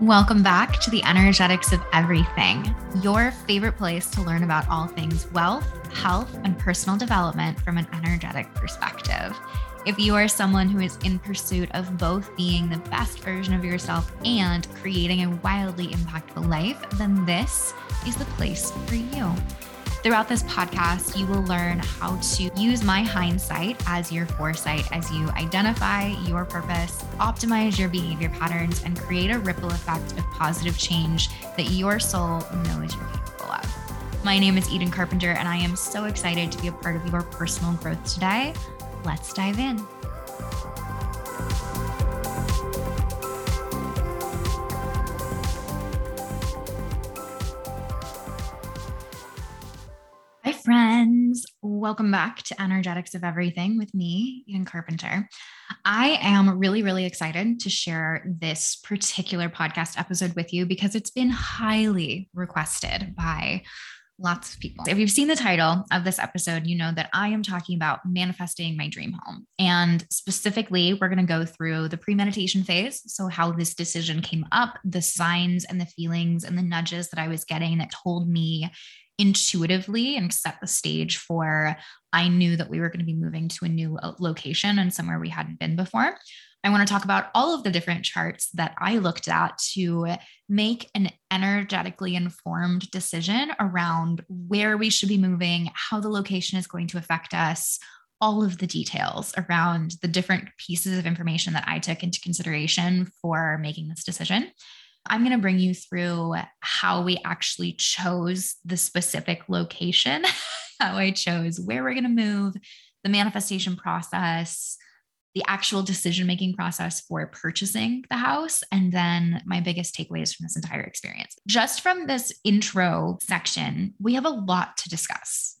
Welcome back to the Energetics of Everything, your favorite place to learn about all things wealth, health, and personal development from an energetic perspective. If you are someone who is in pursuit of both being the best version of yourself and creating a wildly impactful life, then this is the place for you. Throughout this podcast, you will learn how to use my hindsight as your foresight as you identify your purpose, optimize your behavior patterns, and create a ripple effect of positive change that your soul knows you're capable of. My name is Eden Carpenter, and I am so excited to be a part of your personal growth today. Let's dive in. Welcome back to Energetics of Everything with me, Eden Carpenter. I am really, really excited to share this particular podcast episode with you because it's been highly requested by lots of people. If you've seen the title of this episode, you know that I am talking about manifesting my dream home. And specifically, we're going to go through the premeditation phase. So, how this decision came up, the signs and the feelings and the nudges that I was getting that told me intuitively and set the stage for I knew that we were going to be moving to a new uh, location and somewhere we hadn't been before. I want to talk about all of the different charts that I looked at to make an energetically informed decision around where we should be moving, how the location is going to affect us, all of the details around the different pieces of information that I took into consideration for making this decision. I'm going to bring you through how we actually chose the specific location, how I chose where we're going to move, the manifestation process, the actual decision making process for purchasing the house, and then my biggest takeaways from this entire experience. Just from this intro section, we have a lot to discuss.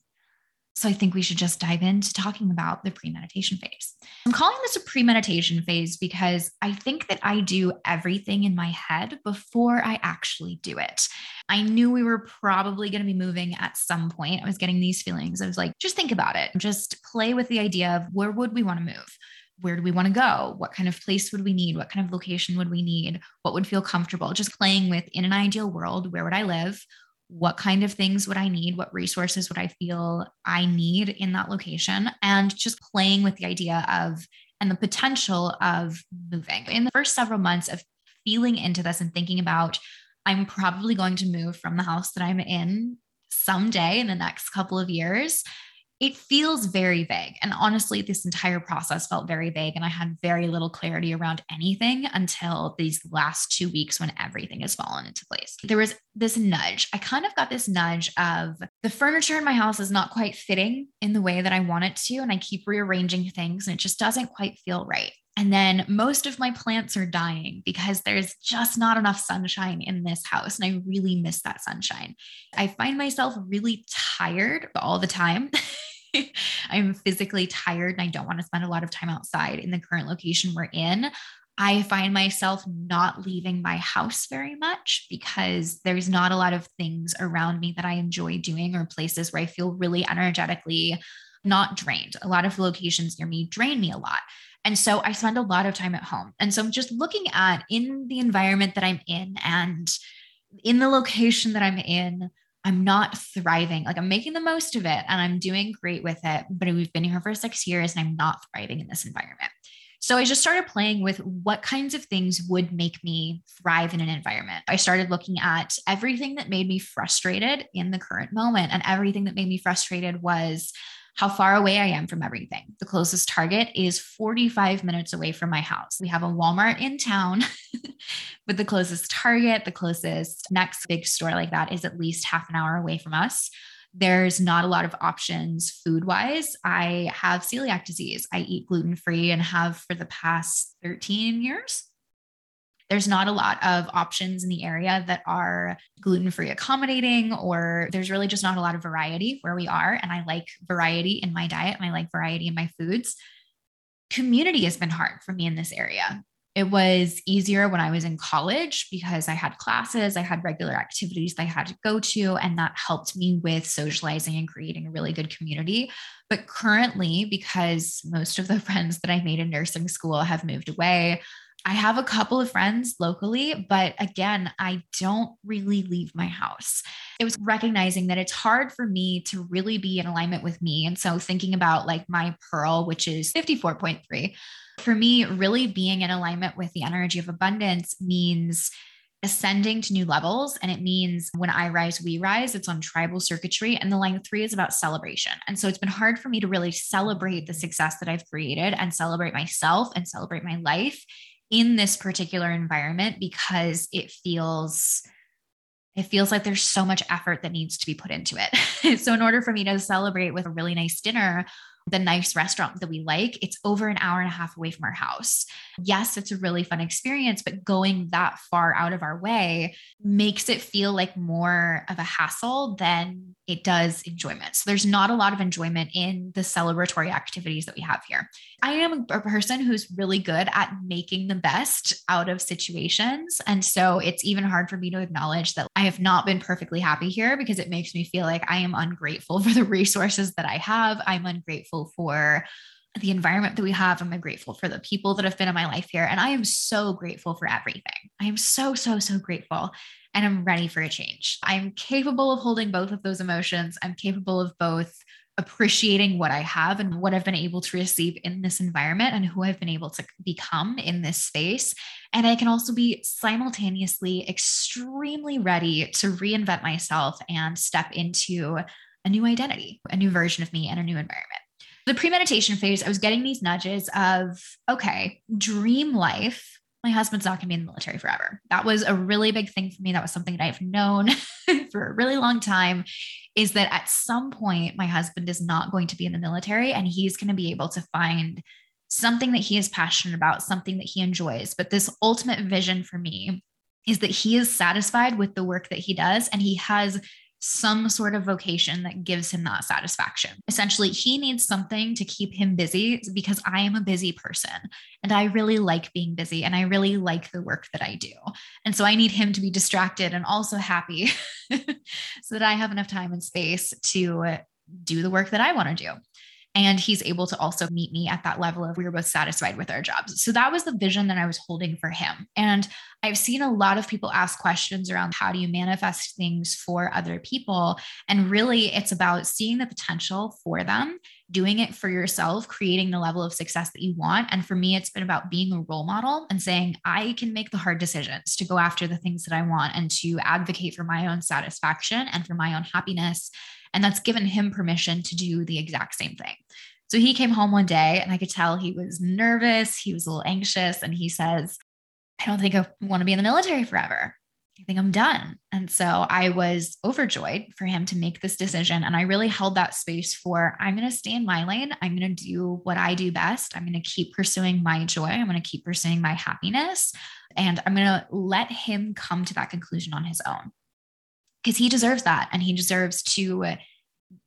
So I think we should just dive into talking about the premeditation phase. I'm calling this a premeditation phase because I think that I do everything in my head before I actually do it. I knew we were probably going to be moving at some point. I was getting these feelings. I was like, just think about it. Just play with the idea of where would we want to move? Where do we want to go? What kind of place would we need? What kind of location would we need? What would feel comfortable? Just playing with in an ideal world, where would I live? What kind of things would I need? What resources would I feel I need in that location? And just playing with the idea of and the potential of moving. In the first several months of feeling into this and thinking about, I'm probably going to move from the house that I'm in someday in the next couple of years it feels very vague. And honestly, this entire process felt very vague. And I had very little clarity around anything until these last two weeks when everything has fallen into place. There was this nudge. I kind of got this nudge of the furniture in my house is not quite fitting in the way that I want it to. And I keep rearranging things and it just doesn't quite feel right. And then most of my plants are dying because there's just not enough sunshine in this house. And I really miss that sunshine. I find myself really tired all the time. I'm physically tired and I don't want to spend a lot of time outside in the current location we're in. I find myself not leaving my house very much because there's not a lot of things around me that I enjoy doing or places where I feel really energetically not drained. A lot of locations near me drain me a lot. And so I spend a lot of time at home. And so I'm just looking at in the environment that I'm in and in the location that I'm in, I'm not thriving. Like I'm making the most of it and I'm doing great with it. But we've been here for six years and I'm not thriving in this environment. So I just started playing with what kinds of things would make me thrive in an environment. I started looking at everything that made me frustrated in the current moment. And everything that made me frustrated was how far away I am from everything. The closest Target is 45 minutes away from my house. We have a Walmart in town, but the closest Target, the closest next big store like that is at least half an hour away from us. There's not a lot of options food wise. I have celiac disease. I eat gluten free and have for the past 13 years there's not a lot of options in the area that are gluten free accommodating, or there's really just not a lot of variety where we are. And I like variety in my diet and I like variety in my foods. Community has been hard for me in this area. It was easier when I was in college because I had classes, I had regular activities that I had to go to, and that helped me with socializing and creating a really good community. But currently, because most of the friends that I made in nursing school have moved away, I have a couple of friends locally, but again, I don't really leave my house. It was recognizing that it's hard for me to really be in alignment with me. And so thinking about like my pearl, which is 54.3, for me, really being in alignment with the energy of abundance means ascending to new levels. And it means when I rise, we rise. It's on tribal circuitry. And the line three is about celebration. And so it's been hard for me to really celebrate the success that I've created and celebrate myself and celebrate my life in this particular environment because it feels it feels like there's so much effort that needs to be put into it. so in order for me to celebrate with a really nice dinner the nice restaurant that we like, it's over an hour and a half away from our house. Yes, it's a really fun experience, but going that far out of our way makes it feel like more of a hassle than it does enjoyment. So there's not a lot of enjoyment in the celebratory activities that we have here. I am a person who's really good at making the best out of situations. And so it's even hard for me to acknowledge that I have not been perfectly happy here because it makes me feel like I am ungrateful for the resources that I have. I'm ungrateful for the environment that we have. I'm grateful for the people that have been in my life here. And I am so grateful for everything. I am so, so, so grateful. And I'm ready for a change. I'm capable of holding both of those emotions. I'm capable of both appreciating what I have and what I've been able to receive in this environment and who I've been able to become in this space. And I can also be simultaneously extremely ready to reinvent myself and step into a new identity, a new version of me, and a new environment. The premeditation phase, I was getting these nudges of, okay, dream life. My husband's not going to be in the military forever. That was a really big thing for me. That was something that I've known for a really long time is that at some point my husband is not going to be in the military and he's going to be able to find something that he is passionate about, something that he enjoys. But this ultimate vision for me is that he is satisfied with the work that he does and he has some sort of vocation that gives him that satisfaction. Essentially, he needs something to keep him busy because I am a busy person and I really like being busy and I really like the work that I do. And so I need him to be distracted and also happy so that I have enough time and space to do the work that I want to do. And he's able to also meet me at that level of we were both satisfied with our jobs. So that was the vision that I was holding for him. And I've seen a lot of people ask questions around how do you manifest things for other people? And really, it's about seeing the potential for them, doing it for yourself, creating the level of success that you want. And for me, it's been about being a role model and saying, I can make the hard decisions to go after the things that I want and to advocate for my own satisfaction and for my own happiness and that's given him permission to do the exact same thing. So he came home one day and I could tell he was nervous. He was a little anxious. And he says, I don't think I want to be in the military forever. I think I'm done. And so I was overjoyed for him to make this decision. And I really held that space for I'm going to stay in my lane. I'm going to do what I do best. I'm going to keep pursuing my joy. I'm going to keep pursuing my happiness. And I'm going to let him come to that conclusion on his own because he deserves that and he deserves to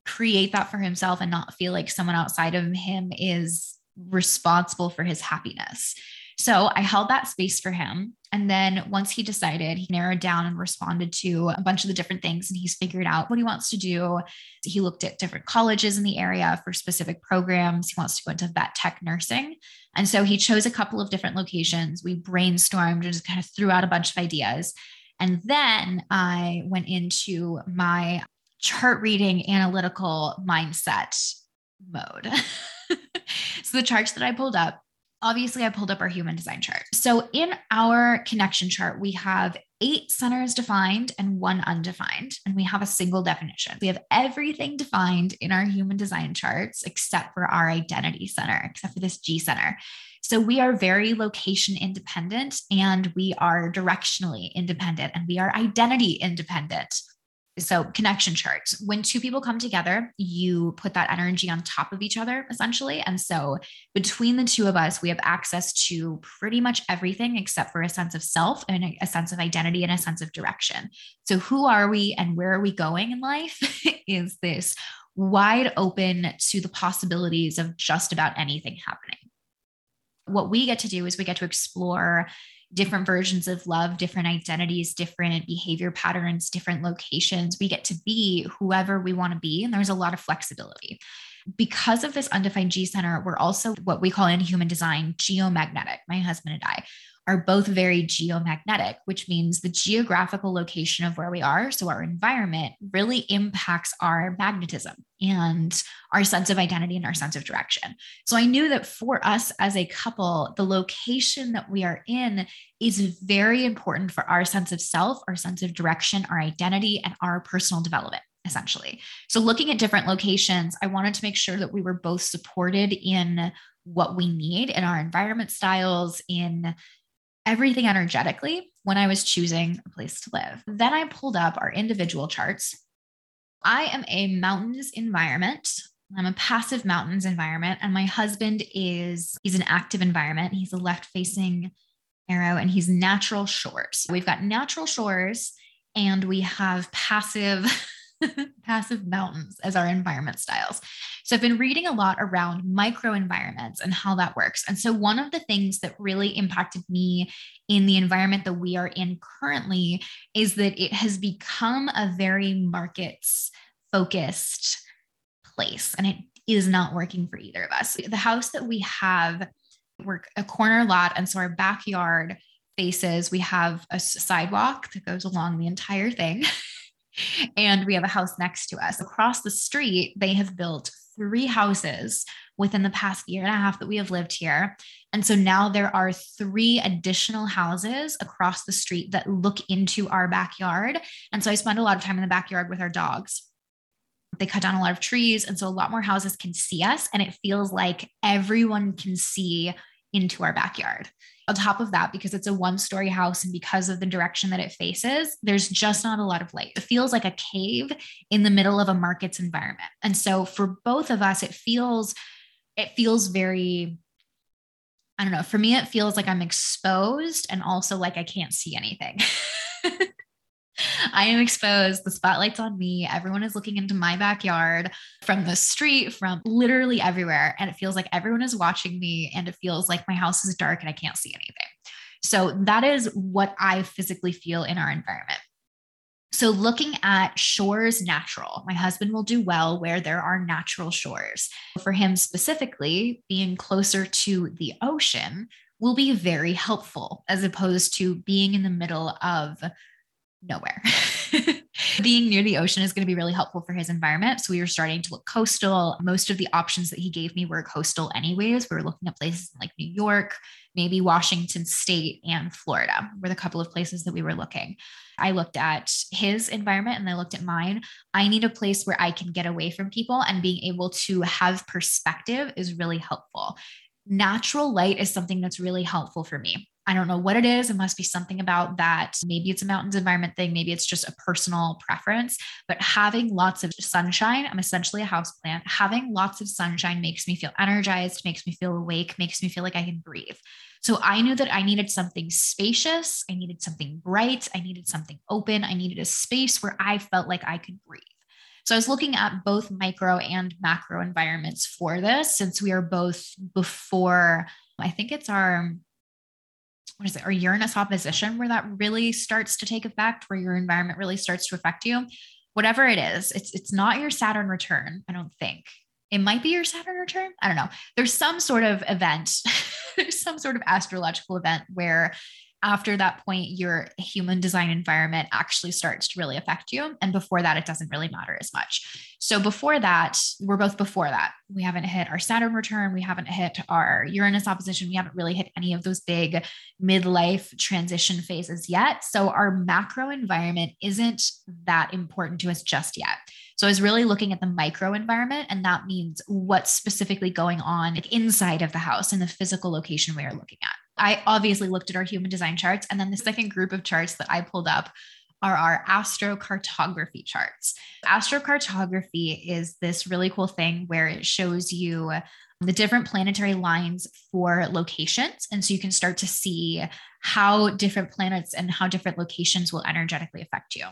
create that for himself and not feel like someone outside of him is responsible for his happiness. So I held that space for him. And then once he decided, he narrowed down and responded to a bunch of the different things and he's figured out what he wants to do. He looked at different colleges in the area for specific programs. He wants to go into vet tech nursing. And so he chose a couple of different locations. We brainstormed and just kind of threw out a bunch of ideas. And then I went into my chart reading analytical mindset mode. so the charts that I pulled up, obviously I pulled up our human design chart. So in our connection chart, we have eight centers defined and one undefined, and we have a single definition. We have everything defined in our human design charts except for our identity center, except for this G center. So we are very location independent and we are directionally independent and we are identity independent. So, connection charts. When two people come together, you put that energy on top of each other, essentially. And so, between the two of us, we have access to pretty much everything except for a sense of self and a sense of identity and a sense of direction. So, who are we and where are we going in life is this wide open to the possibilities of just about anything happening what we get to do is we get to explore different versions of love, different identities, different behavior patterns, different locations. We get to be whoever we want to be. And there's a lot of flexibility. Because of this undefined G center, we're also what we call in human design geomagnetic. My husband and I are both very geomagnetic, which means the geographical location of where we are, so our environment, really impacts our magnetism and our sense of identity and our sense of direction. So I knew that for us as a couple, the location that we are in is very important for our sense of self, our sense of direction, our identity, and our personal development essentially. So, looking at different locations, I wanted to make sure that we were both supported in what we need in our environment styles, in everything energetically when I was choosing a place to live. Then I pulled up our individual charts. I am a mountains environment. I'm a passive mountains environment and my husband is he's an active environment. He's a left facing arrow and he's natural shores. We've got natural shores and we have passive passive mountains as our environment styles. So I've been reading a lot around microenvironments and how that works. And so one of the things that really impacted me in the environment that we are in currently is that it has become a very markets focused place and it is not working for either of us. The house that we have, we're a corner lot and so our backyard faces we have a sidewalk that goes along the entire thing and we have a house next to us. Across the street, they have built three houses within the past year and a half that we have lived here. And so now there are three additional houses across the street that look into our backyard. And so I spend a lot of time in the backyard with our dogs. They cut down a lot of trees. And so a lot more houses can see us. And it feels like everyone can see into our backyard on top of that, because it's a one story house and because of the direction that it faces, there's just not a lot of light. It feels like a cave in the middle of a markets environment. And so for both of us, it feels, it feels very, I don't know, for me, it feels like I'm exposed and also like I can't see anything. I am exposed. The spotlight's on me. Everyone is looking into my backyard from the street, from literally everywhere. And it feels like everyone is watching me. And it feels like my house is dark and I can't see anything. So that is what I physically feel in our environment. So, looking at shores natural, my husband will do well where there are natural shores. For him specifically, being closer to the ocean will be very helpful as opposed to being in the middle of nowhere. Being near the ocean is going to be really helpful for his environment. So we were starting to look coastal. Most of the options that he gave me were coastal, anyways. We were looking at places like New York, maybe Washington State, and Florida were the couple of places that we were looking. I looked at his environment and I looked at mine. I need a place where I can get away from people and being able to have perspective is really helpful. Natural light is something that's really helpful for me. I don't know what it is. It must be something about that. Maybe it's a mountains environment thing. Maybe it's just a personal preference. But having lots of sunshine, I'm essentially a house plant. Having lots of sunshine makes me feel energized, makes me feel awake, makes me feel like I can breathe. So I knew that I needed something spacious. I needed something bright. I needed something open. I needed a space where I felt like I could breathe. So I was looking at both micro and macro environments for this since we are both before, I think it's our what is it, or Uranus opposition, where that really starts to take effect, where your environment really starts to affect you. Whatever it is, it's it's not your Saturn return, I don't think. It might be your Saturn return. I don't know. There's some sort of event, there's some sort of astrological event where after that point, your human design environment actually starts to really affect you. And before that, it doesn't really matter as much. So before that, we're both before that. We haven't hit our Saturn return. We haven't hit our Uranus opposition. We haven't really hit any of those big midlife transition phases yet. So our macro environment isn't that important to us just yet. So I was really looking at the micro environment, and that means what's specifically going on inside of the house in the physical location we are looking at. I obviously looked at our human design charts. And then the second group of charts that I pulled up are our astrocartography charts. Astrocartography is this really cool thing where it shows you the different planetary lines for locations. And so you can start to see how different planets and how different locations will energetically affect you.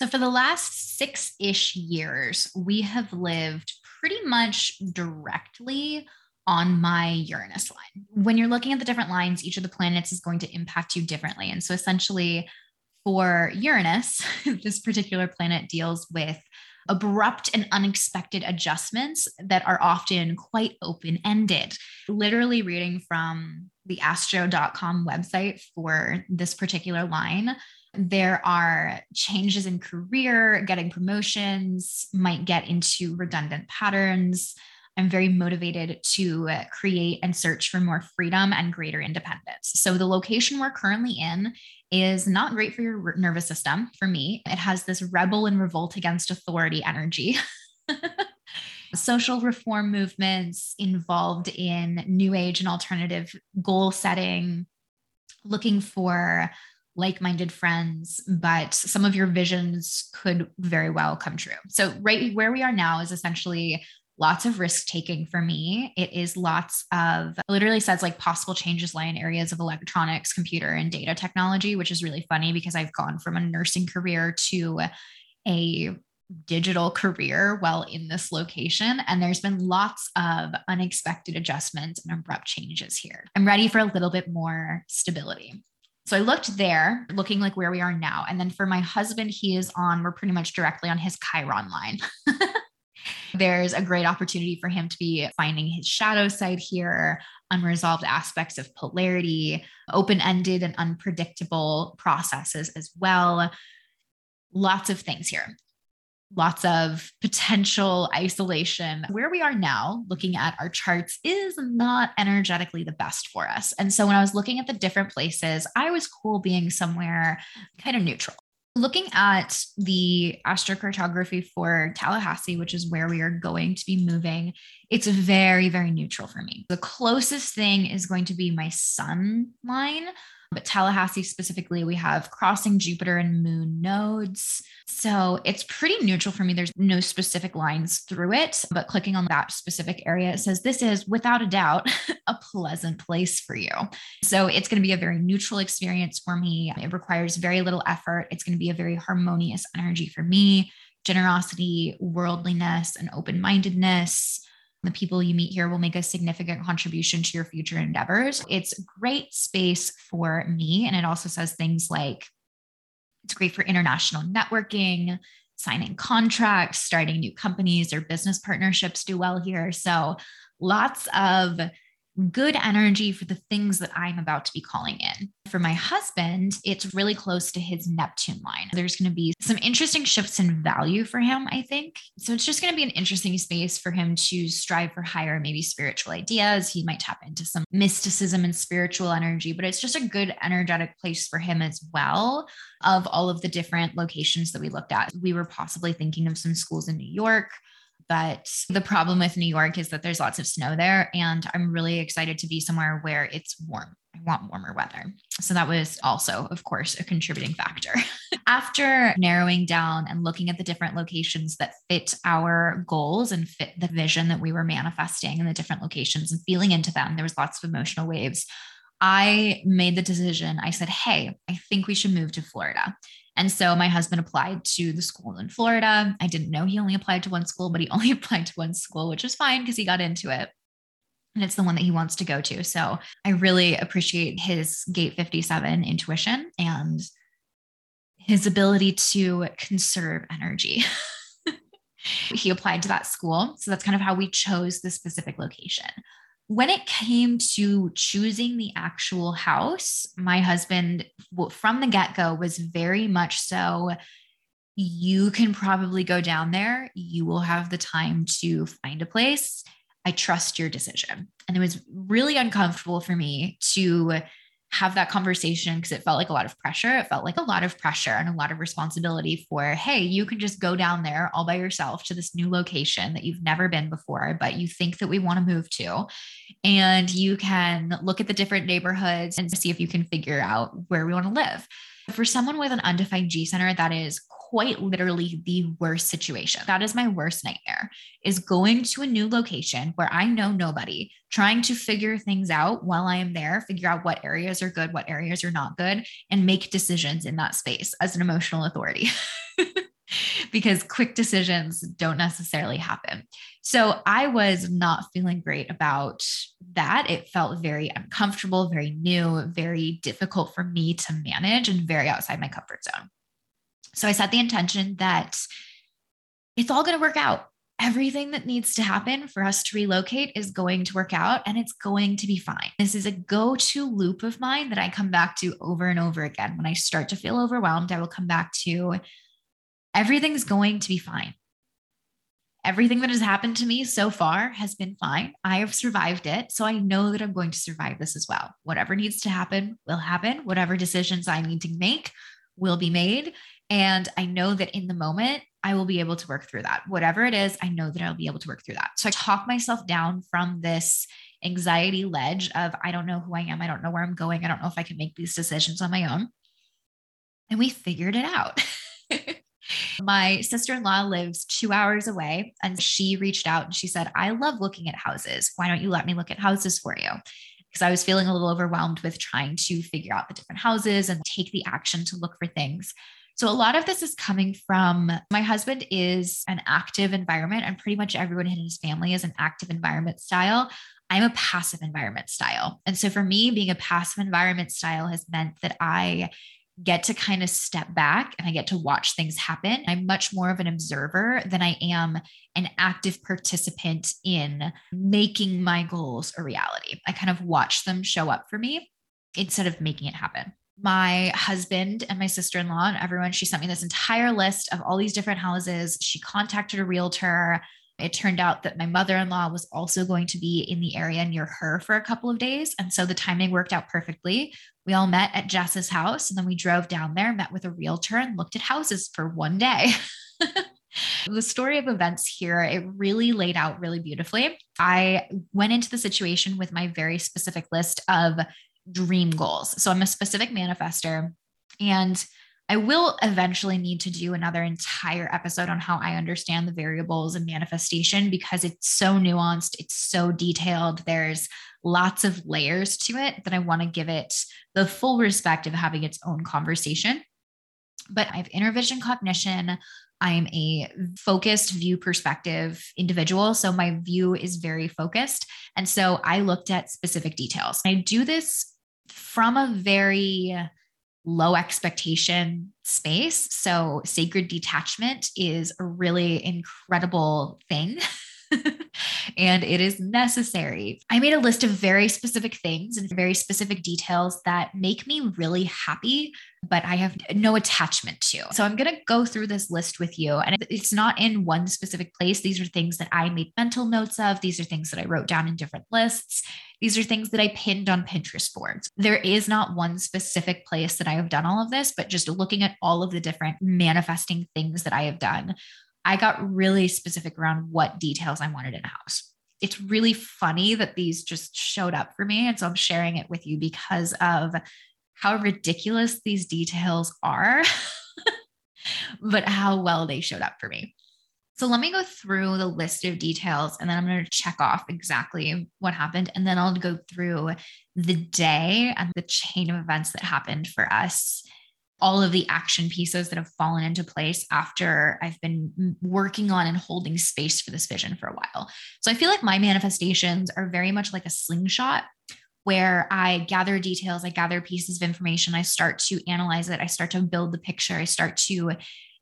So, for the last six ish years, we have lived pretty much directly on my Uranus line. When you're looking at the different lines, each of the planets is going to impact you differently. And so essentially, for Uranus, this particular planet deals with abrupt and unexpected adjustments that are often quite open ended. Literally reading from the astro.com website for this particular line, there are changes in career, getting promotions, might get into redundant patterns. I'm very motivated to uh, create and search for more freedom and greater independence. So, the location we're currently in is not great for your nervous system. For me, it has this rebel and revolt against authority energy. Social reform movements involved in new age and alternative goal setting, looking for like minded friends, but some of your visions could very well come true. So, right where we are now is essentially lots of risk taking for me. It is lots of literally says like possible changes lie in areas of electronics, computer, and data technology, which is really funny because I've gone from a nursing career to a digital career while in this location. And there's been lots of unexpected adjustments and abrupt changes here. I'm ready for a little bit more stability. So I looked there, looking like where we are now. And then for my husband, he is on, we're pretty much directly on his Chiron line. There's a great opportunity for him to be finding his shadow side here, unresolved aspects of polarity, open ended and unpredictable processes as well. Lots of things here lots of potential isolation. Where we are now, looking at our charts, is not energetically the best for us. And so when I was looking at the different places, I was cool being somewhere kind of neutral. Looking at the astrocartography for Tallahassee, which is where we are going to be moving, it's very, very neutral for me. The closest thing is going to be my sun line, but Tallahassee specifically, we have crossing Jupiter and moon nodes. So it's pretty neutral for me. There's no specific lines through it, but clicking on that specific area, it says this is without a doubt a pleasant place for you. So it's going to be a very neutral experience for me. It requires very little effort. It's going to be a very harmonious energy for me. Generosity, worldliness, and open mindedness the people you meet here will make a significant contribution to your future endeavors. It's great space for me. And it also says things like it's great for international networking, signing contracts, starting new companies or business partnerships do well here. So lots of good energy for the things that I'm about to be calling in. For my husband, it's really close to his Neptune line. There's going to be some interesting shifts in value for him, I think. So it's just going to be an interesting space for him to strive for higher, maybe spiritual ideas. He might tap into some mysticism and spiritual energy, but it's just a good energetic place for him as well. Of all of the different locations that we looked at, we were possibly thinking of some schools in New York but the problem with New York is that there's lots of snow there. And I'm really excited to be somewhere where it's warm. I want warmer weather. So that was also, of course, a contributing factor. After narrowing down and looking at the different locations that fit our goals and fit the vision that we were manifesting in the different locations and feeling into them, there was lots of emotional waves. I made the decision. I said, Hey, I think we should move to Florida. And so my husband applied to the school in Florida. I didn't know he only applied to one school, but he only applied to one school, which is fine because he got into it. And it's the one that he wants to go to. So I really appreciate his gate 57 intuition and his ability to conserve energy. he applied to that school. So that's kind of how we chose the specific location when it came to choosing the actual house, my husband, from the get go, was very much so. You can probably go down there. You will have the time to find a place. I trust your decision. And it was really uncomfortable for me to have that conversation because it felt like a lot of pressure. It felt like a lot of pressure and a lot of responsibility for, hey, you can just go down there all by yourself to this new location that you've never been before, but you think that we want to move to. And you can look at the different neighborhoods and see if you can figure out where we want to live. For someone with an undefined G center, that is quite literally the worst situation. That is my worst nightmare is going to a new location where I know nobody, trying to figure things out while I am there, figure out what areas are good, what areas are not good, and make decisions in that space as an emotional authority. because quick decisions don't necessarily happen. So I was not feeling great about that. It felt very uncomfortable, very new, very difficult for me to manage, and very outside my comfort zone. So I set the intention that it's all going to work out. everything that needs to happen for us to relocate is going to work out and it's going to be fine. This is a go to loop of mine that I come back to over and over again. When I start to feel overwhelmed, I will come back to everything's going to be fine. Everything that has happened to me so far has been fine. I have survived it. So I know that I'm going to survive this as well. Whatever needs to happen will happen. Whatever decisions I need to make will be made. And I know that in the moment, I will be able to work through that. Whatever it is, I know that I'll be able to work through that. So I talk myself down from this anxiety ledge of I don't know who I am. I don't know where I'm going. I don't know if I can make these decisions on my own. And we figured it out. my sister in law lives two hours away, and she reached out and she said, I love looking at houses. Why don't you let me look at houses for you? Because I was feeling a little overwhelmed with trying to figure out the different houses and take the action to look for things. So a lot of this is coming from my husband is an active environment and pretty much everyone in his family is an active environment style. I'm a passive environment style. And so for me, being a passive environment style has meant that I get to kind of step back and I get to watch things happen. I'm much more of an observer than I am an active participant in making my goals a reality. I kind of watch them show up for me instead of making it happen my husband and my sister-in-law and everyone she sent me this entire list of all these different houses. She contacted a realtor. It turned out that my mother-in-law was also going to be in the area near her for a couple of days. And so the timing worked out perfectly. We all met at jess's house and then we drove down there met with a realtor and looked at houses for one day. The story of events here it really laid out really beautifully. I went into the situation with my very specific list of dream goals. So I'm a specific manifester and I will eventually need to do another entire episode on how I understand the variables and manifestation because it's so nuanced, it's so detailed. There's lots of layers to it that I want to give it the full respect of having its own conversation. But I have inner vision cognition. I'm a focused view perspective individual. So my view is very focused. And so I looked at specific details. I do this from a very low expectation space. So, sacred detachment is a really incredible thing. and it is necessary. I made a list of very specific things and very specific details that make me really happy, but I have no attachment to. So I'm going to go through this list with you. And it's not in one specific place. These are things that I made mental notes of, these are things that I wrote down in different lists. These are things that I pinned on Pinterest boards. There is not one specific place that I have done all of this, but just looking at all of the different manifesting things that I have done, I got really specific around what details I wanted in a house. It's really funny that these just showed up for me. And so I'm sharing it with you because of how ridiculous these details are, but how well they showed up for me. So let me go through the list of details and then I'm going to check off exactly what happened. And then I'll go through the day and the chain of events that happened for us, all of the action pieces that have fallen into place after I've been working on and holding space for this vision for a while. So I feel like my manifestations are very much like a slingshot where I gather details, I gather pieces of information, I start to analyze it, I start to build the picture, I start to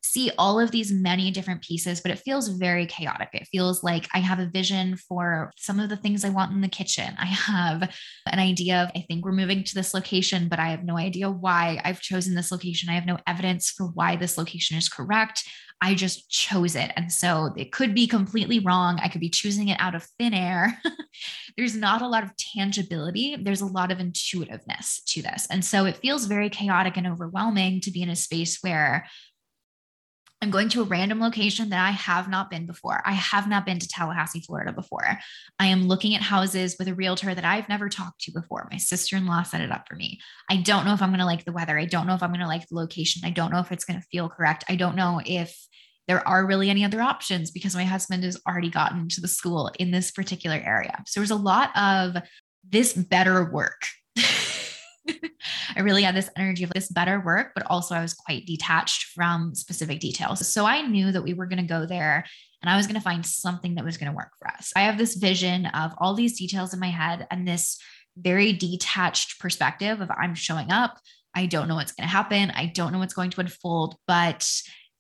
see all of these many different pieces, but it feels very chaotic. It feels like I have a vision for some of the things I want in the kitchen. I have an idea of, I think we're moving to this location, but I have no idea why I've chosen this location. I have no evidence for why this location is correct. I just chose it. And so it could be completely wrong. I could be choosing it out of thin air. There's not a lot of tangibility. There's a lot of intuitiveness to this. And so it feels very chaotic and overwhelming to be in a space where I'm going to a random location that I have not been before. I have not been to Tallahassee, Florida before. I am looking at houses with a realtor that I've never talked to before. My sister in law set it up for me. I don't know if I'm going to like the weather. I don't know if I'm going to like the location. I don't know if it's going to feel correct. I don't know if there are really any other options because my husband has already gotten to the school in this particular area. So there's a lot of this better work. I really had this energy of this better work, but also I was quite detached from specific details. So I knew that we were going to go there and I was going to find something that was going to work for us. I have this vision of all these details in my head and this very detached perspective of I'm showing up. I don't know what's going to happen. I don't know what's going to unfold, but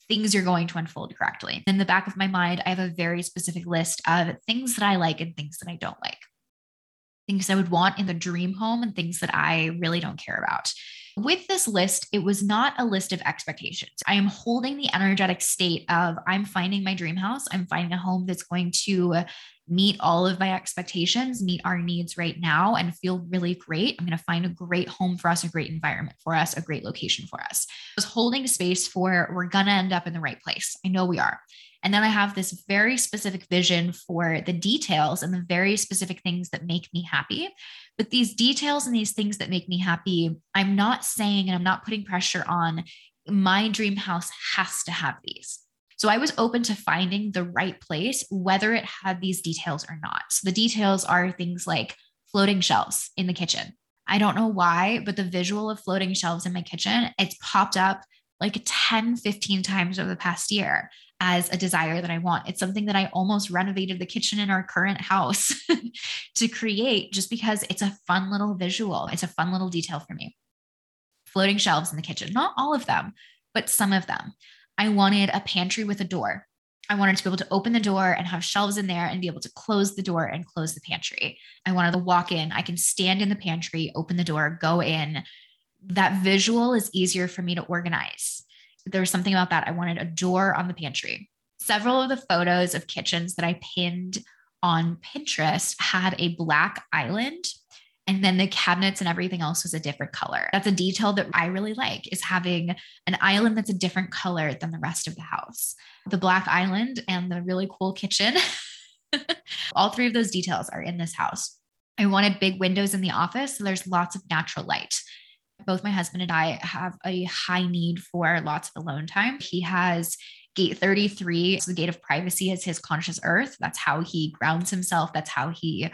things are going to unfold correctly. In the back of my mind, I have a very specific list of things that I like and things that I don't like, things I would want in the dream home and things that I really don't care about. With this list, it was not a list of expectations. I am holding the energetic state of I'm finding my dream house. I'm finding a home that's going to meet all of my expectations, meet our needs right now, and feel really great. I'm going to find a great home for us, a great environment for us, a great location for us. I was holding space for we're going to end up in the right place. I know we are. And then I have this very specific vision for the details and the very specific things that make me happy. But these details and these things that make me happy, I'm not saying and I'm not putting pressure on my dream house has to have these. So I was open to finding the right place, whether it had these details or not. So the details are things like floating shelves in the kitchen. I don't know why, but the visual of floating shelves in my kitchen, it's popped up like 10, 15 times over the past year as a desire that I want. It's something that I almost renovated the kitchen in our current house to create just because it's a fun little visual. It's a fun little detail for me. Floating shelves in the kitchen, not all of them, but some of them. I wanted a pantry with a door. I wanted to be able to open the door and have shelves in there and be able to close the door and close the pantry. I wanted to walk in. I can stand in the pantry, open the door, go in. That visual is easier for me to organize. There's something about that. I wanted a door on the pantry. Several of the photos of kitchens that I pinned on Pinterest had a black island and then the cabinets and everything else was a different color. That's a detail that I really like is having an island that's a different color than the rest of the house. The black island and the really cool kitchen. All three of those details are in this house. I wanted big windows in the office so there's lots of natural light. Both my husband and I have a high need for lots of alone time. He has gate 33, so the gate of privacy is his conscious earth. That's how he grounds himself. That's how he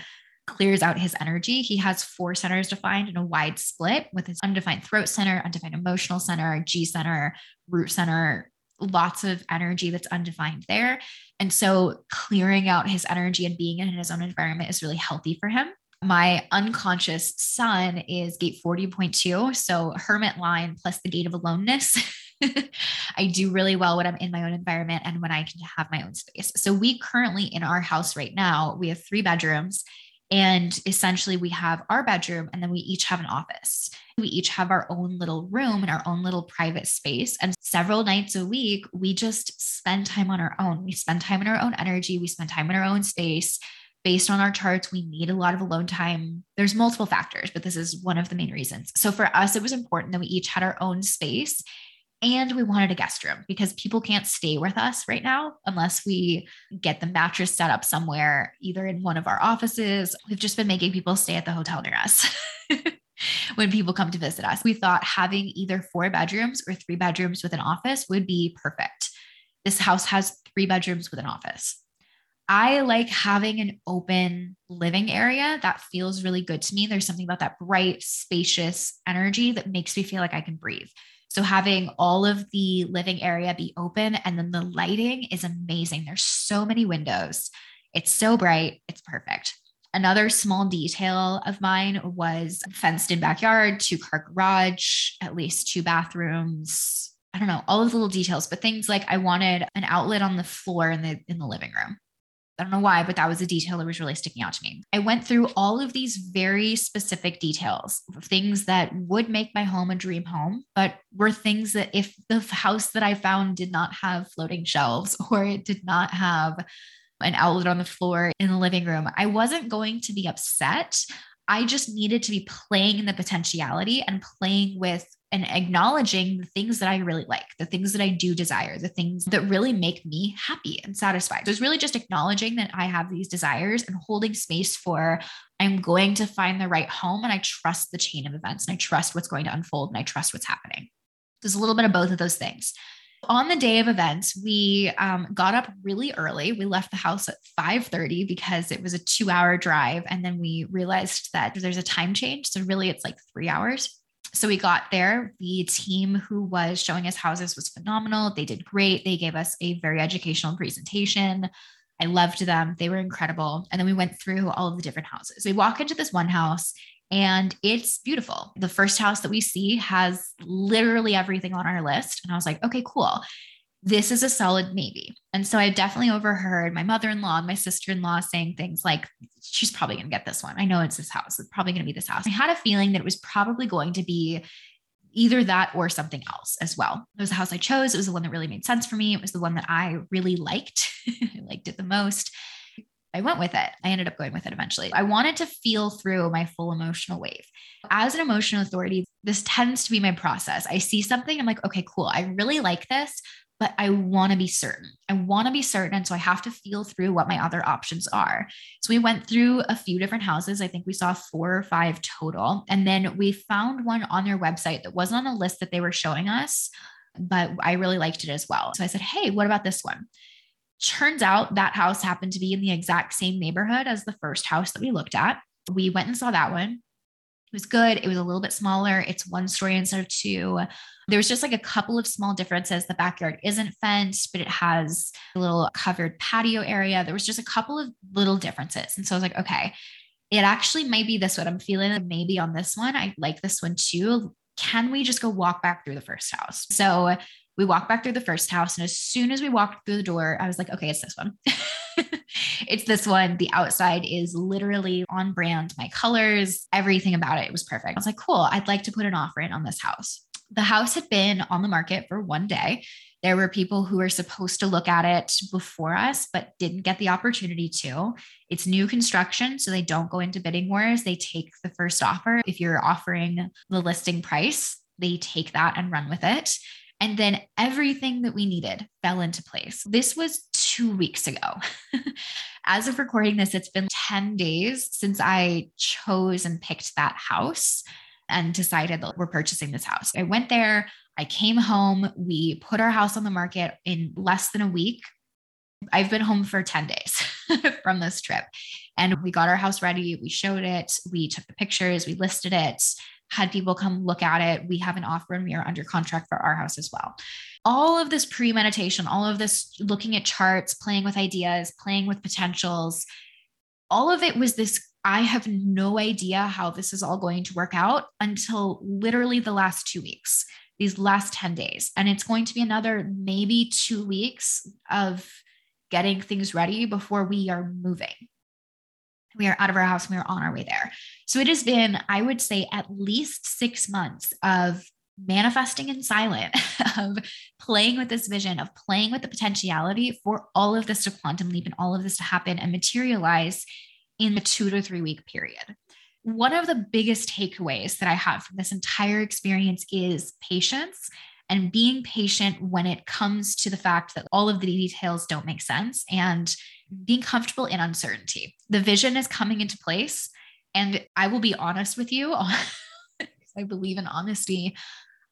clears out his energy. He has four centers defined in a wide split with his undefined throat center, undefined emotional center, G center, root center, lots of energy that's undefined there. And so clearing out his energy and being in his own environment is really healthy for him. My unconscious sun is gate 40.2. So hermit line plus the gate of aloneness. I do really well when I'm in my own environment and when I can have my own space. So we currently in our house right now, we have three bedrooms and essentially, we have our bedroom, and then we each have an office. We each have our own little room and our own little private space. And several nights a week, we just spend time on our own. We spend time in our own energy, we spend time in our own space. Based on our charts, we need a lot of alone time. There's multiple factors, but this is one of the main reasons. So for us, it was important that we each had our own space and we wanted a guest room because people can't stay with us right now unless we get the mattress set up somewhere, either in one of our offices. We've just been making people stay at the hotel near us. when people come to visit us, we thought having either four bedrooms or three bedrooms with an office would be perfect. This house has three bedrooms with an office. I like having an open living area that feels really good to me. There's something about that bright, spacious energy that makes me feel like I can breathe. So having all of the living area be open and then the lighting is amazing. There's so many windows. It's so bright. It's perfect. Another small detail of mine was fenced in backyard, two car garage, at least two bathrooms. I don't know, all of the little details, but things like I wanted an outlet on the floor in the in the living room. I don't know why, but that was a detail that was really sticking out to me. I went through all of these very specific details, things that would make my home a dream home, but were things that if the house that I found did not have floating shelves or it did not have an outlet on the floor in the living room, I wasn't going to be upset. I just needed to be playing in the potentiality and playing with and acknowledging the things that I really like, the things that I do desire, the things that really make me happy and satisfied. So it's really just acknowledging that I have these desires and holding space for I'm going to find the right home and I trust the chain of events and I trust what's going to unfold and I trust what's happening. There's a little bit of both of those things. On the day of events, we um, got up really early. We left the house at 5:30 because it was a two-hour drive, and then we realized that there's a time change. So really, it's like three hours. So we got there. The team who was showing us houses was phenomenal. They did great. They gave us a very educational presentation. I loved them. They were incredible. And then we went through all of the different houses. We walk into this one house and it's beautiful. The first house that we see has literally everything on our list. And I was like, okay, cool. This is a solid maybe. And so I definitely overheard my mother in law and my sister in law saying things like, she's probably going to get this one. I know it's this house. It's probably going to be this house. I had a feeling that it was probably going to be either that or something else as well. It was the house I chose. It was the one that really made sense for me. It was the one that I really liked. I liked it the most. I went with it. I ended up going with it eventually. I wanted to feel through my full emotional wave. As an emotional authority, this tends to be my process. I see something, I'm like, okay, cool. I really like this but I want to be certain. I want to be certain. And so I have to feel through what my other options are. So we went through a few different houses. I think we saw four or five total. And then we found one on their website that wasn't on the list that they were showing us, but I really liked it as well. So I said, Hey, what about this one? Turns out that house happened to be in the exact same neighborhood as the first house that we looked at. We went and saw that one was good. It was a little bit smaller. It's one story instead of two. There was just like a couple of small differences. The backyard isn't fenced, but it has a little covered patio area. There was just a couple of little differences. And so I was like, okay, it actually might be this one. I'm feeling maybe on this one. I like this one too. Can we just go walk back through the first house? So we walked back through the first house. And as soon as we walked through the door, I was like, okay, it's this one. it's this one. The outside is literally on brand. My colors, everything about it, was perfect. I was like, cool. I'd like to put an offer in on this house. The house had been on the market for one day. There were people who were supposed to look at it before us, but didn't get the opportunity to. It's new construction, so they don't go into bidding wars. They take the first offer. If you're offering the listing price, they take that and run with it. And then everything that we needed fell into place. This was two weeks ago. As of recording this, it's been 10 days since I chose and picked that house and decided that we're purchasing this house. I went there, I came home, we put our house on the market in less than a week. I've been home for 10 days from this trip. And we got our house ready. We showed it. We took the pictures. We listed it had people come look at it. We have an offer and we are under contract for our house as well. All of this premeditation, all of this looking at charts, playing with ideas, playing with potentials, all of it was this I have no idea how this is all going to work out until literally the last two weeks, these last 10 days. And it's going to be another maybe two weeks of getting things ready before we are moving we are out of our house and we are on our way there. So it has been, I would say, at least six months of manifesting in silent, of playing with this vision, of playing with the potentiality for all of this to quantum leap and all of this to happen and materialize in the two to three week period. One of the biggest takeaways that I have from this entire experience is patience and being patient when it comes to the fact that all of the details don't make sense and being comfortable in uncertainty. The vision is coming into place. And I will be honest with you, I believe in honesty.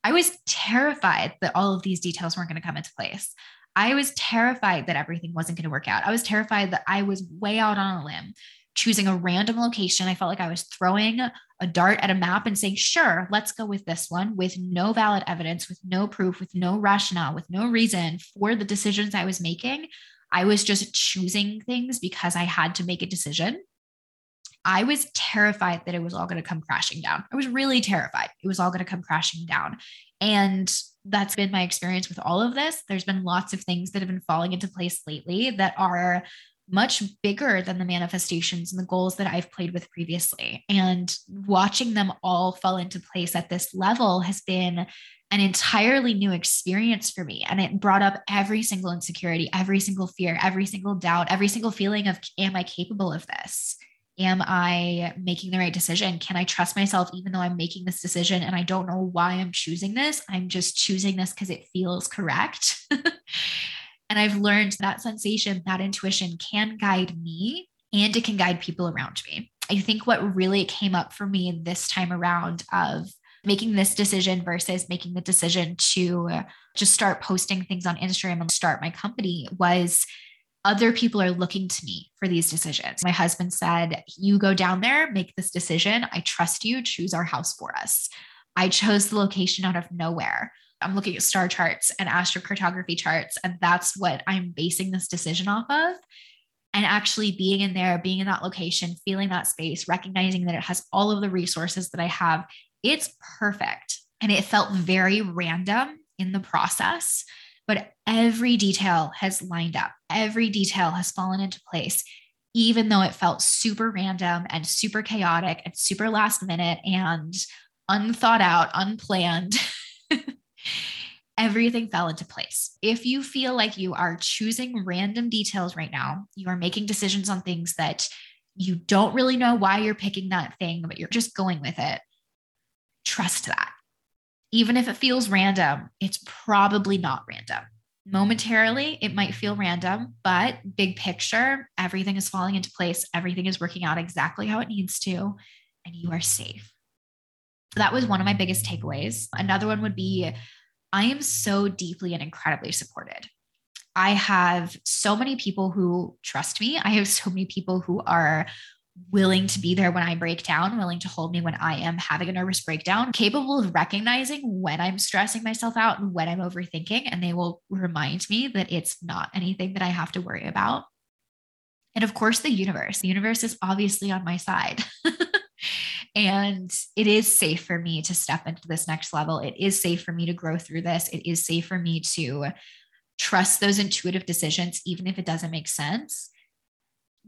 I was terrified that all of these details weren't going to come into place. I was terrified that everything wasn't going to work out. I was terrified that I was way out on a limb, choosing a random location. I felt like I was throwing a dart at a map and saying, sure, let's go with this one with no valid evidence, with no proof, with no rationale, with no reason for the decisions I was making. I was just choosing things because I had to make a decision. I was terrified that it was all going to come crashing down. I was really terrified it was all going to come crashing down. And that's been my experience with all of this. There's been lots of things that have been falling into place lately that are much bigger than the manifestations and the goals that I've played with previously. And watching them all fall into place at this level has been an entirely new experience for me. And it brought up every single insecurity, every single fear, every single doubt, every single feeling of, am I capable of this? Am I making the right decision? Can I trust myself even though I'm making this decision and I don't know why I'm choosing this? I'm just choosing this because it feels correct. and I've learned that sensation, that intuition can guide me and it can guide people around me. I think what really came up for me this time around of making this decision versus making the decision to just start posting things on Instagram and start my company was other people are looking to me for these decisions. My husband said, You go down there, make this decision. I trust you, choose our house for us. I chose the location out of nowhere. I'm looking at star charts and astrocartography charts, and that's what I'm basing this decision off of. And actually being in there, being in that location, feeling that space, recognizing that it has all of the resources that I have it's perfect. And it felt very random in the process. but every detail has lined up, every detail has fallen into place, even though it felt super random and super chaotic and super last minute and unthought out, unplanned. everything fell into place. If you feel like you are choosing random details right now, you are making decisions on things that you don't really know why you're picking that thing, but you're just going with it, trust that. Even if it feels random, it's probably not random. Momentarily, it might feel random, but big picture, everything is falling into place. Everything is working out exactly how it needs to, and you are safe. That was one of my biggest takeaways. Another one would be I am so deeply and incredibly supported. I have so many people who trust me. I have so many people who are willing to be there when I break down, willing to hold me when I am having a nervous breakdown, capable of recognizing when I'm stressing myself out and when I'm overthinking. And they will remind me that it's not anything that I have to worry about. And of course, the universe. The universe is obviously on my side. and it is safe for me to step into this next level. It is safe for me to grow through this. It is safe for me to trust those intuitive decisions, even if it doesn't make sense.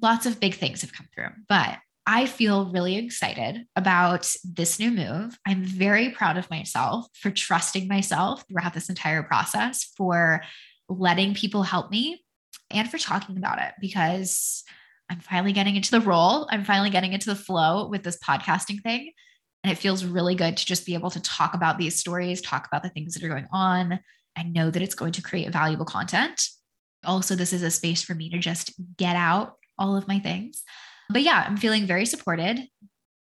Lots of big things have come through, but I feel really excited about this new move. I'm very proud of myself for trusting myself throughout this entire process, for letting people help me, and for talking about it because I'm finally getting into the role. I'm finally getting into the flow with this podcasting thing. And it feels really good to just be able to talk about these stories, talk about the things that are going on, and know that it's going to create valuable content. Also, this is a space for me to just get out all of my things. But yeah, I'm feeling very supported.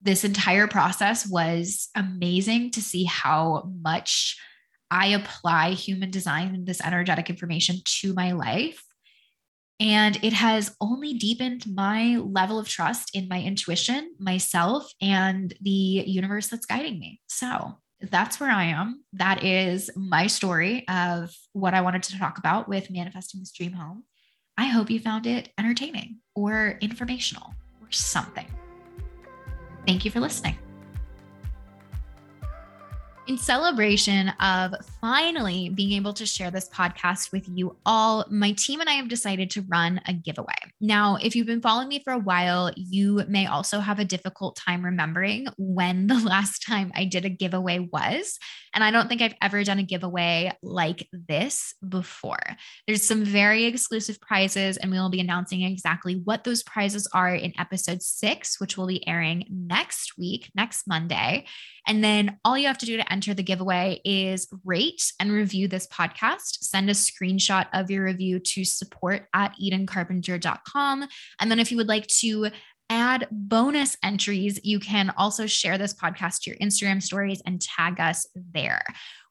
This entire process was amazing to see how much I apply human design and this energetic information to my life. And it has only deepened my level of trust in my intuition, myself, and the universe that's guiding me. So that's where I am. That is my story of what I wanted to talk about with manifesting this dream home. I hope you found it entertaining or informational or something. Thank you for listening in celebration of finally being able to share this podcast with you all, my team and I have decided to run a giveaway. Now, if you've been following me for a while, you may also have a difficult time remembering when the last time I did a giveaway was. And I don't think I've ever done a giveaway like this before. There's some very exclusive prizes, and we will be announcing exactly what those prizes are in episode six, which will be airing next week, next Monday. And then all you have to do to enter the giveaway is rate and review this podcast. Send a screenshot of your review to support at edencarpenter.com. And then if you would like to add bonus entries, you can also share this podcast to your Instagram stories and tag us there.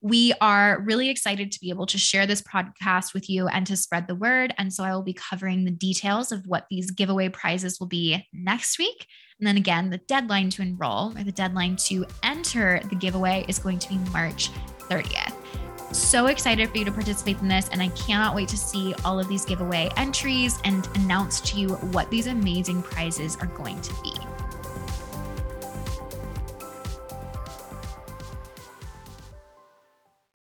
We are really excited to be able to share this podcast with you and to spread the word. And so I will be covering the details of what these giveaway prizes will be next week. And then again, the deadline to enroll or the deadline to enter the giveaway is going to be March 30th. So excited for you to participate in this, and I cannot wait to see all of these giveaway entries and announce to you what these amazing prizes are going to be.